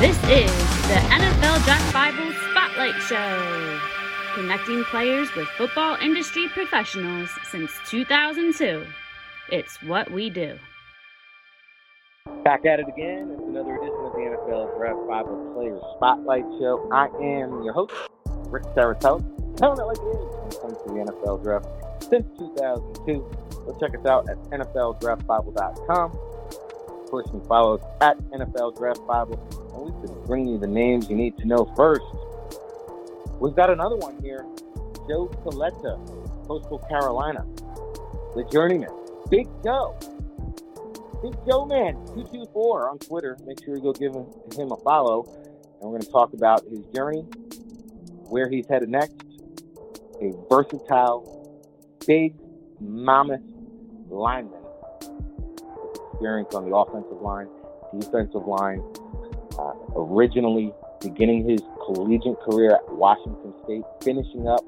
This is the NFL Draft Bible Spotlight Show, connecting players with football industry professionals since 2002. It's what we do. Back at it again. It's another edition of the NFL Draft Bible Players Spotlight Show. I am your host, Ric Serritella, telling it like it is when it comes to the NFL Draft since 2002. Go check us out at NFLDraftBible.com. Can follow us at NFL Draft Bible, and we can bring you the names you need to know first. We've got another one here Joe Kaleta, Coastal Carolina, the journeyman. Big Joe. Big Joe Man, 224 on Twitter. Make sure you go give him, a follow. And we're going to talk about his journey, where he's headed next. A versatile, big, mammoth lineman experience on the offensive line, defensive line. Uh, originally beginning his collegiate career at Washington State, finishing up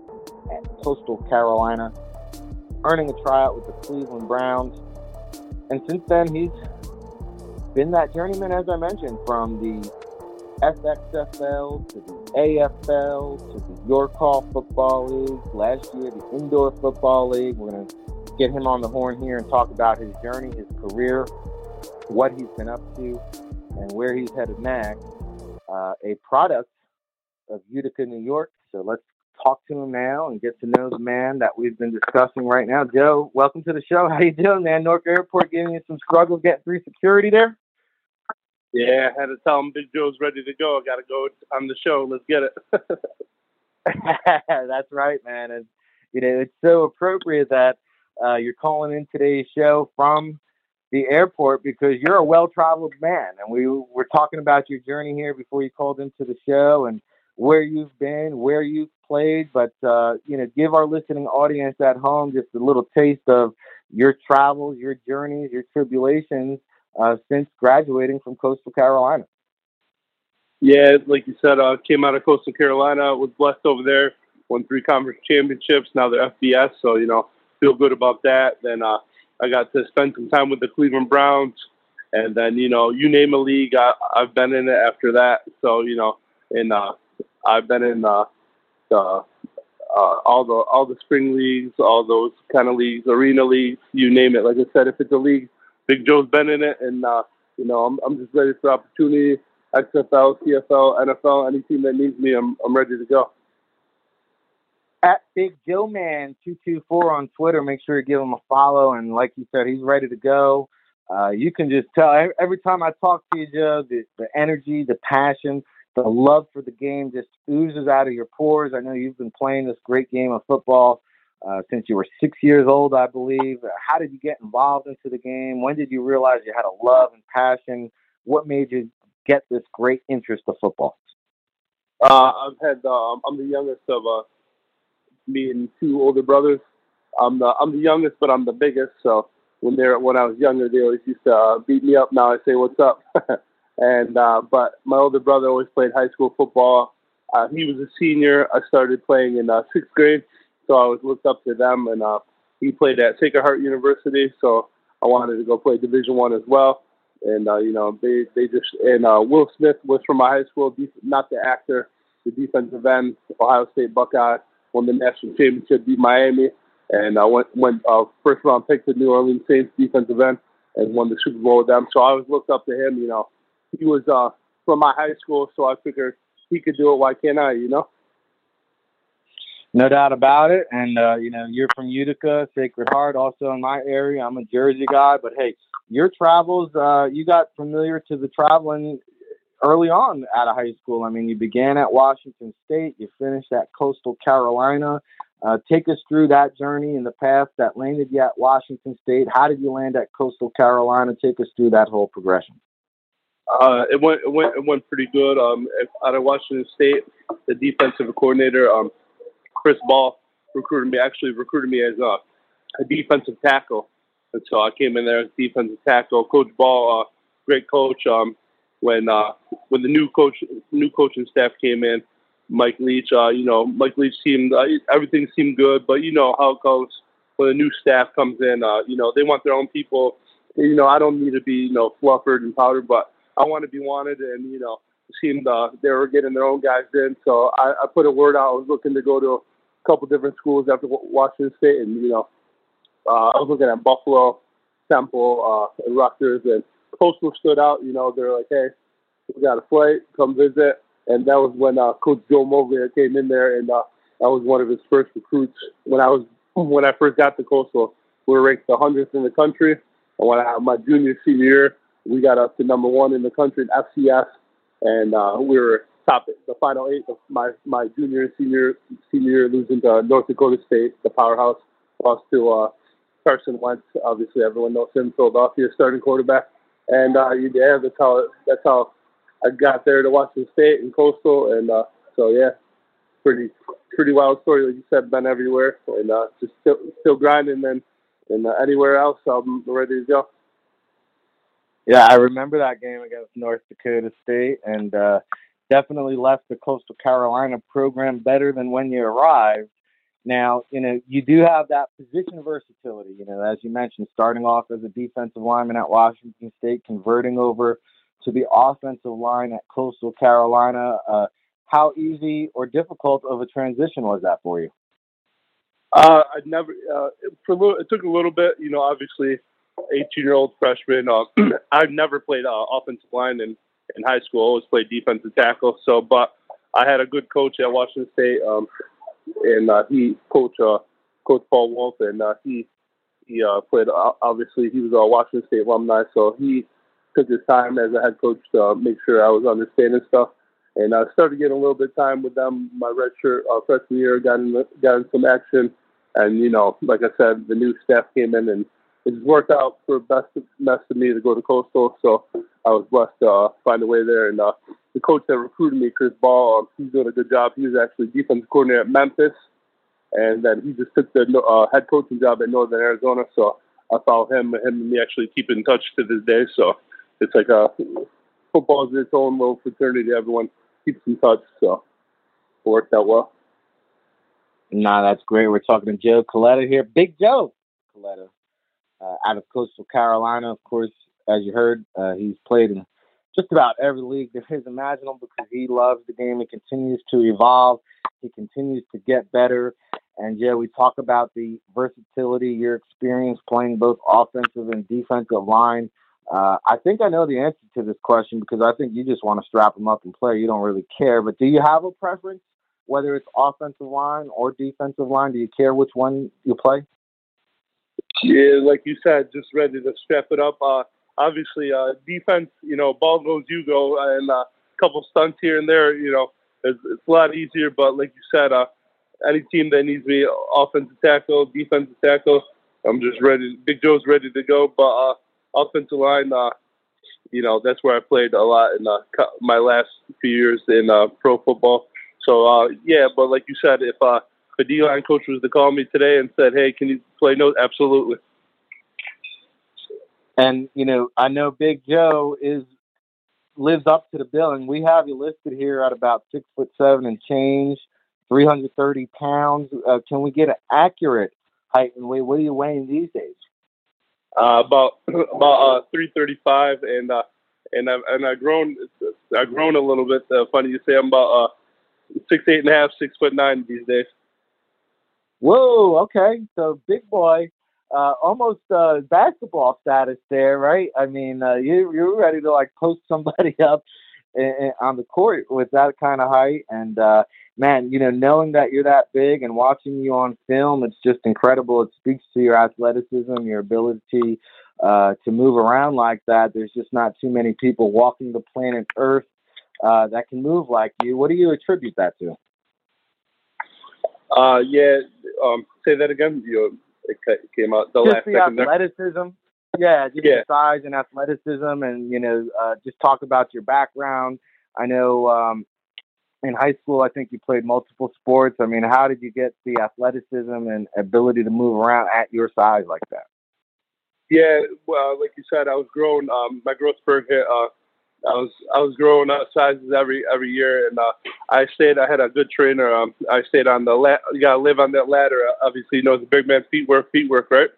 at Coastal Carolina, earning a tryout with the Cleveland Browns. And since then, he's been that journeyman, as I mentioned, from the SXFL to the AFL to the Your Call Football League. Last year, the Indoor Football League. We're going to get him on the horn here and talk about his journey, his career, what he's been up to, and where he's headed next. Uh, a product of Utica, New York. So let's talk to him now and get to know the man that we've been discussing right now. Joe, welcome to the show. How you doing, man? Newark Airport giving you some struggles getting through security there? Yeah, I had to tell him Big Joe's ready to go. I got to go on the show. Let's get it. That's right, man. And you know, it's so appropriate that uh, you're calling in today's show from the airport because you're a well-traveled man, and we were talking about your journey here before you called into the show and where you've been, where you've played. But uh, you know, give our listening audience at home just a little taste of your travels, your journeys, your tribulations uh, since graduating from Coastal Carolina. Yeah, like you said, uh, came out of Coastal Carolina, was blessed over there, won three conference championships. Now they're FBS, so you know, feel good about that. Then uh, I got to spend some time with the Cleveland Browns, and then you know, you name a league, I, I've been in it after that. So you know, and uh, I've been in uh, the uh, all the all the spring leagues, all those kind of leagues, arena leagues, you name it. Like I said, if it's a league, Big Joe's been in it, and uh, you know, I'm I'm just ready for opportunity. XFL, CFL, NFL, any team that needs me, I'm I'm ready to go. At Big Joe Man two two four on Twitter, make sure you give him a follow. And like you said, he's ready to go. Uh, you can just tell every time I talk to you, Joe, the, the energy, the passion, the love for the game just oozes out of your pores. I know you've been playing this great game of football uh, since you were six years old, I believe. How did you get involved into the game? When did you realize you had a love and passion? What made you get this great interest of football? Uh, I've had. Uh, I'm the youngest of uh, me and two older brothers. I'm the I'm the youngest, but I'm the biggest. So when they're when I was younger, they always used to uh, beat me up. Now I say, "What's up?" and uh, but my older brother always played high school football. Uh, he was a senior. I started playing in uh, sixth grade, so I was looked up to them. And uh, he played at Sacred Heart University, so I wanted to go play Division One as well. And uh, you know, they they just and uh, Will Smith was from my high school, not the actor, the defensive end, Ohio State Buckeye, won the national championship, beat Miami, and I went went uh, first round pick to New Orleans Saints defensive end, and won the Super Bowl with them. So I was looked up to him. You know, he was uh, from my high school, so I figured he could do it. Why can't I? You know. No doubt about it. And, uh, you know, you're from Utica, Sacred Heart, also in my area. I'm a Jersey guy. But, hey, your travels, uh, you got familiar to the traveling early on out of high school. I mean, you began at Washington State, you finished at Coastal Carolina. Uh, take us through that journey and the path that landed you at Washington State. How did you land at Coastal Carolina? Take us through that whole progression. Uh, it went it went it went pretty good. Um, out of Washington State, the defensive coordinator, um, Chris Ball, recruited me. Actually, recruited me as a, a defensive tackle, and so I came in there as defensive tackle. Coach Ball, uh, great coach. Um, when uh, when the new coach new coaching staff came in, Mike Leach, uh, you know, Mike Leach seemed uh, everything seemed good, but you know how it goes when a new staff comes in. Uh, you know, they want their own people. You know, I don't need to be you know fluffered and powdered, but I want to be wanted, and you know, seemed uh, they were getting their own guys in. So I, I put a word out. I was looking to go to a couple different schools after Washington State, and you know, uh, I was looking at Buffalo, Temple, uh, and Rutgers, and Coastal stood out. You know, they're like, hey, we got a flight, come visit. And that was when uh, Coach Joe Moglia came in there, and uh, I was one of his first recruits when I was when I first got to Coastal. We were ranked the hundredth in the country, and when I had my junior senior year, we got up to number one in the country in FCS, and uh, we were top the final eight of my my junior and senior senior year, losing to North Dakota State, the powerhouse, lost to uh, Carson Wentz. Obviously, everyone knows him, Philadelphia starting quarterback, and uh, yeah, that's how that's how I got there to Washington State and Coastal, and uh, so yeah, pretty pretty wild story. Like you said, been everywhere, and uh, just still still grinding. And and uh, anywhere else, I'm ready to go. Yeah, I remember that game against North Dakota State, and uh, definitely left the Coastal Carolina program better than when you arrived. Now, you know, you do have that position versatility. You know, as you mentioned, starting off as a defensive lineman at Washington State, converting over to the offensive line at Coastal Carolina. Uh, how easy or difficult of a transition was that for you? Uh, I never. Uh, for a little, it took a little bit. You know, obviously, 18 year old freshman. Uh, I've never played uh, offensive line in in high school. Always played defensive tackle. So, but I had a good coach at Washington State, um, and uh, he coach uh, Coach Paul Wulff, and uh, he he uh, played. Uh, obviously, he was a Washington State alumni, so he took his time as a head coach to uh, make sure I was understanding stuff. And I started getting a little bit of time with them my redshirt uh, freshman year, got in, got in some action. And, you know, like I said, the new staff came in and it worked out for best best of me to go to Coastal. So I was blessed to uh, find a way there. And uh, the coach that recruited me, Chris Ball, um, he's doing a good job. He was actually defensive coordinator at Memphis. And then he just took the uh, head coaching job at Northern Arizona. So I follow him. Him and me actually keep in touch to this day. So it's like a football is its own little fraternity. Everyone keeps in touch, so it worked out well. Nah, that's great. We're talking to Joe Kaleta here, Big Joe Kaleta, uh, out of Coastal Carolina. Of course, as you heard, uh, he's played in just about every league there is imaginable because he loves the game. He continues to evolve. He continues to get better. And yeah, we talk about the versatility, your experience playing both offensive and defensive line. Uh, I think I know the answer to this question because I think you just want to strap them up and play. You don't really care. But do you have a preference, whether it's offensive line or defensive line? Do you care which one you play? Yeah, like you said, just ready to strap it up. Uh, obviously, uh, defense, you know, ball goes, you go, and uh, a couple stunts here and there, you know, it's, it's a lot easier. But like you said, uh, any team that needs me, offensive tackle, defensive tackle, I'm just ready. Big Joe's ready to go. But uh, offensive line, uh, you know, that's where I played a lot in uh, my last few years in uh, pro football. So uh, yeah, but like you said, if uh, a D line coach was to call me today and said, "Hey, can you play?" No, absolutely. And you know, I know Big Joe is lives up to the billing. We have you listed here at about six foot seven and change, three hundred thirty pounds. Uh, can we get an accurate height and weight? What are you weighing these days? uh, about about uh, 335, and uh, and I've and I've grown I've grown a little bit. Uh, funny you say I'm about uh, six eight and a half, six foot nine these days. Whoa, okay, so big boy, uh, almost uh, basketball status there, right? I mean, uh, you you're ready to like post somebody up in, in, on the court with that kind of height, and uh, man, you know, knowing that you're that big and watching you on film, it's just incredible. It speaks to your athleticism, your ability uh, to move around like that. There's just not too many people walking the planet Earth uh, that can move like you. What do you attribute that to? Uh, yeah, um, say that again. You it came out the just last the athleticism. There. Yeah, just yeah. size and athleticism, and you know, uh, just talk about your background. I know um, in high school, I think you played multiple sports. I mean, how did you get the athleticism and ability to move around at your size like that? Yeah, well, like you said, I was growing. Um, my growth spurt hit. Uh, I was I was growing up sizes every every year, and uh, I stayed. I had a good trainer. Um, I stayed on the ladder. You gotta live on that ladder. Obviously, you know the big man feet work, feet work, right?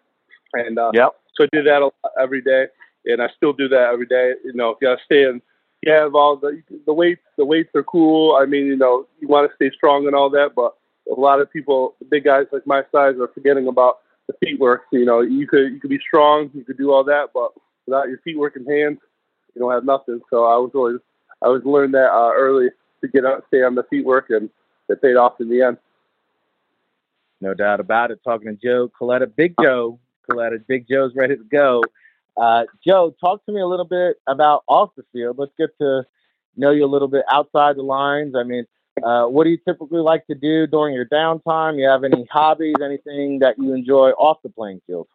And uh, yep. So I do that a lot every day, and I still do that every day. You know, you gotta stay in you have all the the weights. The weights are cool. I mean, you know, you want to stay strong and all that, but a lot of people, the big guys like my size, are forgetting about the feet work. You know, you could you could be strong, you could do all that, but without your feet work and hands, you don't have nothing. So I was always I was learned that uh, early to get stay on the feet work, and it paid off in the end. No doubt about it. Talking to Joe Kaleta, Big Joe Kaleta, Big Joe's ready to go. Uh, Joe, talk to me a little bit about off the field. Let's get to know you a little bit outside the lines. I mean, uh, what do you typically like to do during your downtime? You have any hobbies, anything that you enjoy off the playing field?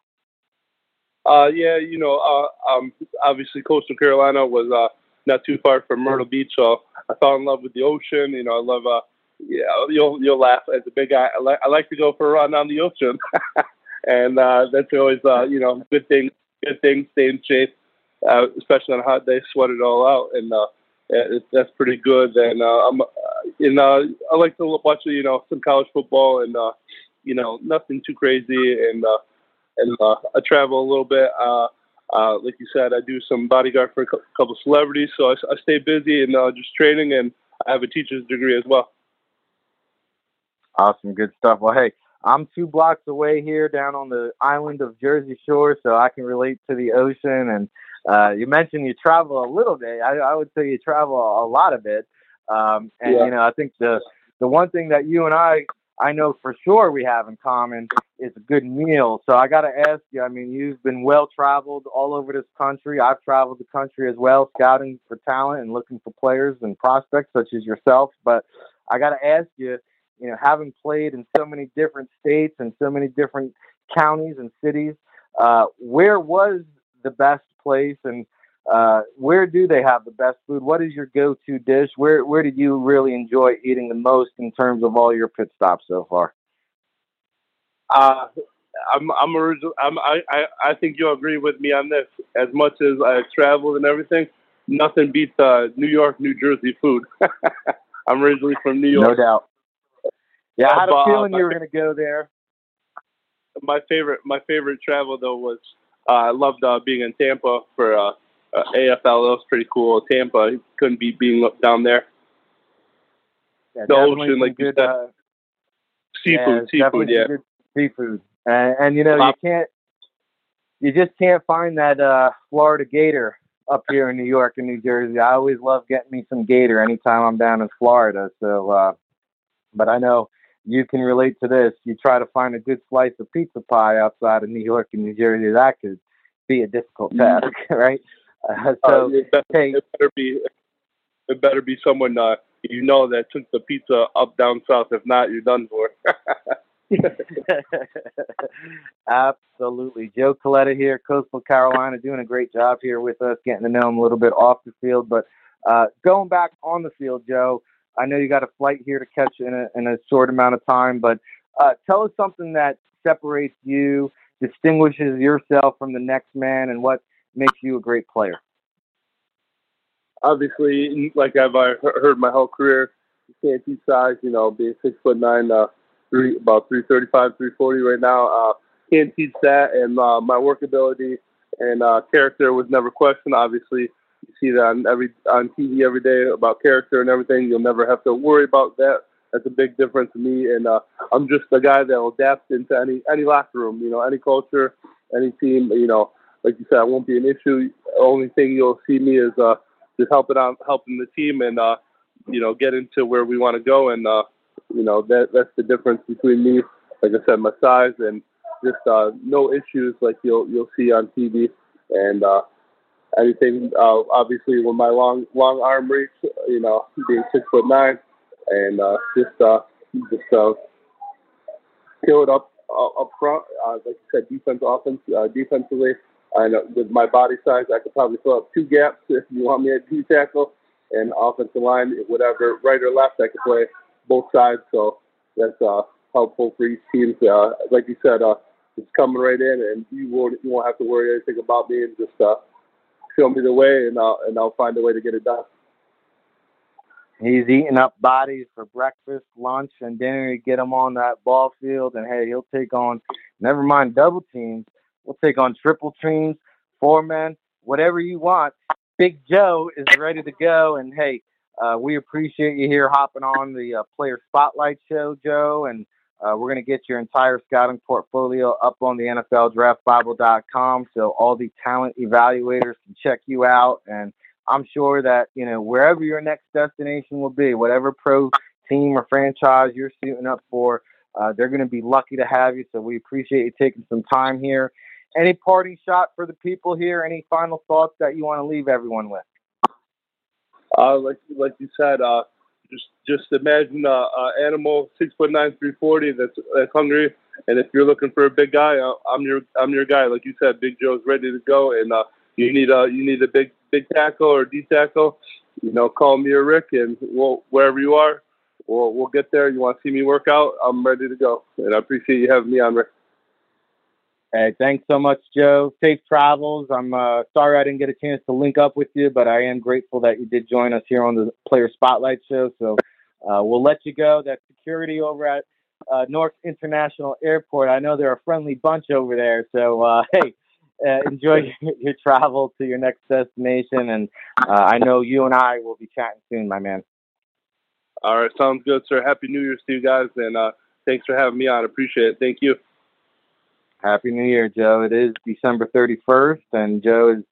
Uh, yeah, you know, uh, um, obviously Coastal Carolina was uh, not too far from Myrtle Beach, so I fell in love with the ocean. You know, I love. Uh, yeah, you'll you'll laugh as a big guy. I like I like to go for a run on the ocean, and uh, that's always uh, you know good thing. Good thing. Stay in shape, uh, especially on a hot day. Sweat it all out, and uh, it, that's pretty good. And uh, I'm, uh, and uh, I like to watch you know some college football, and uh, you know nothing too crazy, and uh, and uh, I travel a little bit. Uh, uh, like you said, I do some bodyguard for a couple celebrities, so I, I stay busy and uh, just training, and I have a teacher's degree as well. Awesome, good stuff. Well, hey, I'm two blocks away here down on the island of Jersey Shore, so I can relate to the ocean. And uh, you mentioned you travel a little bit. I, I would say you travel a lot of it. Um, and yeah. you know, I think the the one thing that you and I I know for sure we have in common is a good meal. So I got to ask you. I mean, you've been well traveled all over this country. I've traveled the country as well, scouting for talent and looking for players and prospects such as yourself. But I got to ask you. You know, having played in so many different states and so many different counties and cities, uh, where was the best place and uh, where do they have the best food? What is your go-to dish? Where where did you really enjoy eating the most in terms of all your pit stops so far? Uh, I'm I'm original. I'm, I, I I think you'll agree with me on this. As much as I traveled and everything, nothing beats uh, New York, New Jersey food. I'm originally from New York. No doubt. Yeah, I had a feeling you were going to go there. My favorite, my favorite travel though was uh, I loved uh, being in Tampa for uh, uh, AFL. That was pretty cool. Tampa couldn't be being up down there. Yeah, the ocean, like good, you said. Uh, seafood, yeah, seafood, yeah. Seafood, and, and you know you can't, you just can't find that uh, Florida gator up here in New York and New Jersey. I always love getting me some gator anytime I'm down in Florida. So, uh, but I know you can relate to this. You try to find a good slice of pizza pie outside of New York and New Jersey. That could be a difficult mm-hmm. task, right? Uh, so uh, it, better, hey, it better be it better be someone uh, you know that took the pizza up down south. If not, you're done for. Absolutely. Joe Kaleta here, Coastal Carolina, doing a great job here with us, getting to know him a little bit off the field. But uh, going back on the field, Joe, I know you got a flight here to catch in a, in a short amount of time, but uh, tell us something that separates you, distinguishes yourself from the next man, and what makes you a great player? Obviously, like I've heard my whole career, you can't teach size. You know, being six foot nine, uh, three about three thirty five, three forty right now. Uh, can't teach that, and uh, my work ability and uh, character was never questioned. Obviously, you see that on every on TV every day about character and everything. You'll never have to worry about that. That's a big difference to me, and uh, I'm just a guy that will adapt into any any locker room. You know, any culture, any team. You know, like you said, it won't be an issue. Only thing you'll see me is uh, just helping out, helping the team, and uh, you know, get into where we want to go. And uh, you know, that that's the difference between me, like I said, my size, and just uh, no issues like you'll you'll see on TV. And uh, anything, uh, obviously, with my long long arm reach, you know, being six foot nine, and uh, just uh, just uh, kill it up uh, up front. Uh, like you said, defense, offense, uh, defensively. I know with my body size, I could probably fill up two gaps if you want me at D tackle and offensive line, whatever, right or left, I could play both sides. So that's uh, helpful for each team. Uh, like you said, uh, it's coming right in, and you won't you won't have to worry anything about me, and just uh, show me the way, and I'll and I'll find a way to get it done. He's eating up bodies for breakfast, lunch, and dinner. You get him on that ball field, and hey, he'll take on never mind double teams We'll take on triple teams, four men, whatever you want. Big Joe is ready to go. And hey, uh, we appreciate you here hopping on the uh, Player Spotlight Show, Joe. And uh, we're going to get your entire scouting portfolio up on the NFLDraftBible.com so all the talent evaluators can check you out. And I'm sure that, you know, wherever your next destination will be, whatever pro team or franchise you're suiting up for, uh, they're going to be lucky to have you. So we appreciate you taking some time here. Any parting shot for the people here? Any final thoughts that you want to leave everyone with? Uh, like like you said, uh, just just imagine a, a animal six foot nine, three forty that's that's hungry, and if you're looking for a big guy, uh, I'm your I'm your guy. Like you said, Big Joe's ready to go, and uh, you need a you need a big big tackle or D tackle. You know, call me or Ric, and we'll, wherever you are, we'll we'll get there. You want to see me work out? I'm ready to go, and I appreciate you having me on, Ric. Hey, thanks so much, Joe. Safe travels. I'm uh, sorry I didn't get a chance to link up with you, but I am grateful that you did join us here on the Player Spotlight Show. So uh, we'll let you go. That security over at uh, Newark International Airport, I know they're a friendly bunch over there. So, uh, hey, uh, enjoy your travel to your next destination. And uh, I know you and I will be chatting soon, my man. All right, sounds good, sir. Happy New Year's to you guys, and thanks for having me on. Appreciate it. Thank you. Happy New Year, Joe. It is December 31st, and Joe is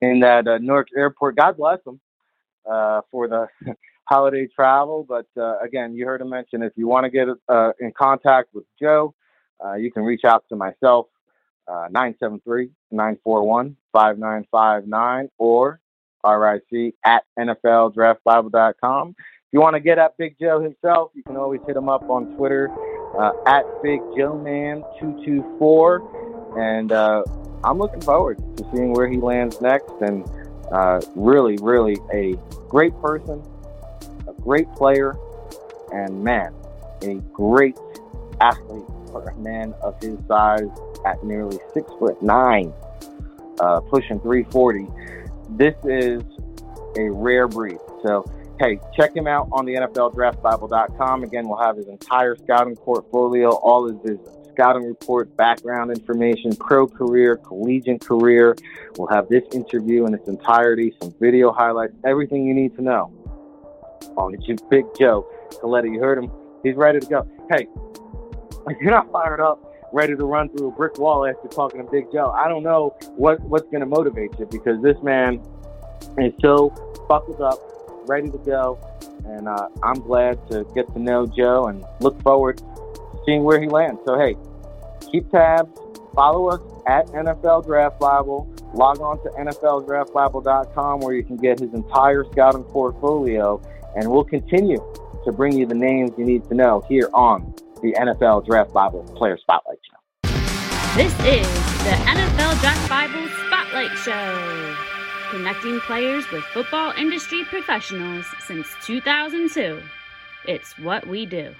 in that uh, Newark airport. God bless him uh, for the holiday travel. But uh, again, you heard him mention if you want to get uh, in contact with Joe, uh, you can reach out to myself, uh, 973 941 5959 or RIC at NFLDraftBible.com. If you want to get at Big Joe himself, you can always hit him up on Twitter uh, at Big Joe Man 224. And uh, I'm looking forward to seeing where he lands next. And uh, really, really a great person, a great player, and man, a great athlete for a man of his size at nearly six foot nine, uh, pushing 340. This is a rare breed. So hey, check him out on the NFLDraftBible.com. Again, we'll have his entire scouting portfolio, all of his scouting report, background information, pro career, collegiate career. We'll have this interview in its entirety, some video highlights, everything you need to know on the Big Joe Kaleta. You heard him. He's ready to go. Hey, you're not fired up, ready to run through a brick wall after talking to Big Joe, I don't know what, what's going to motivate you because this man is so buckled up ready to go. And uh, I'm glad to get to know Joe and look forward to seeing where he lands. So, hey, keep tabs, follow us at NFL Draft Bible, log on to NFLDraftBible.com where you can get his entire scouting portfolio, and we'll continue to bring you the names you need to know here on the NFL Draft Bible Player Spotlight Show. This is the NFL Draft Bible Spotlight Show connecting players with football industry professionals since 2002. It's what we do.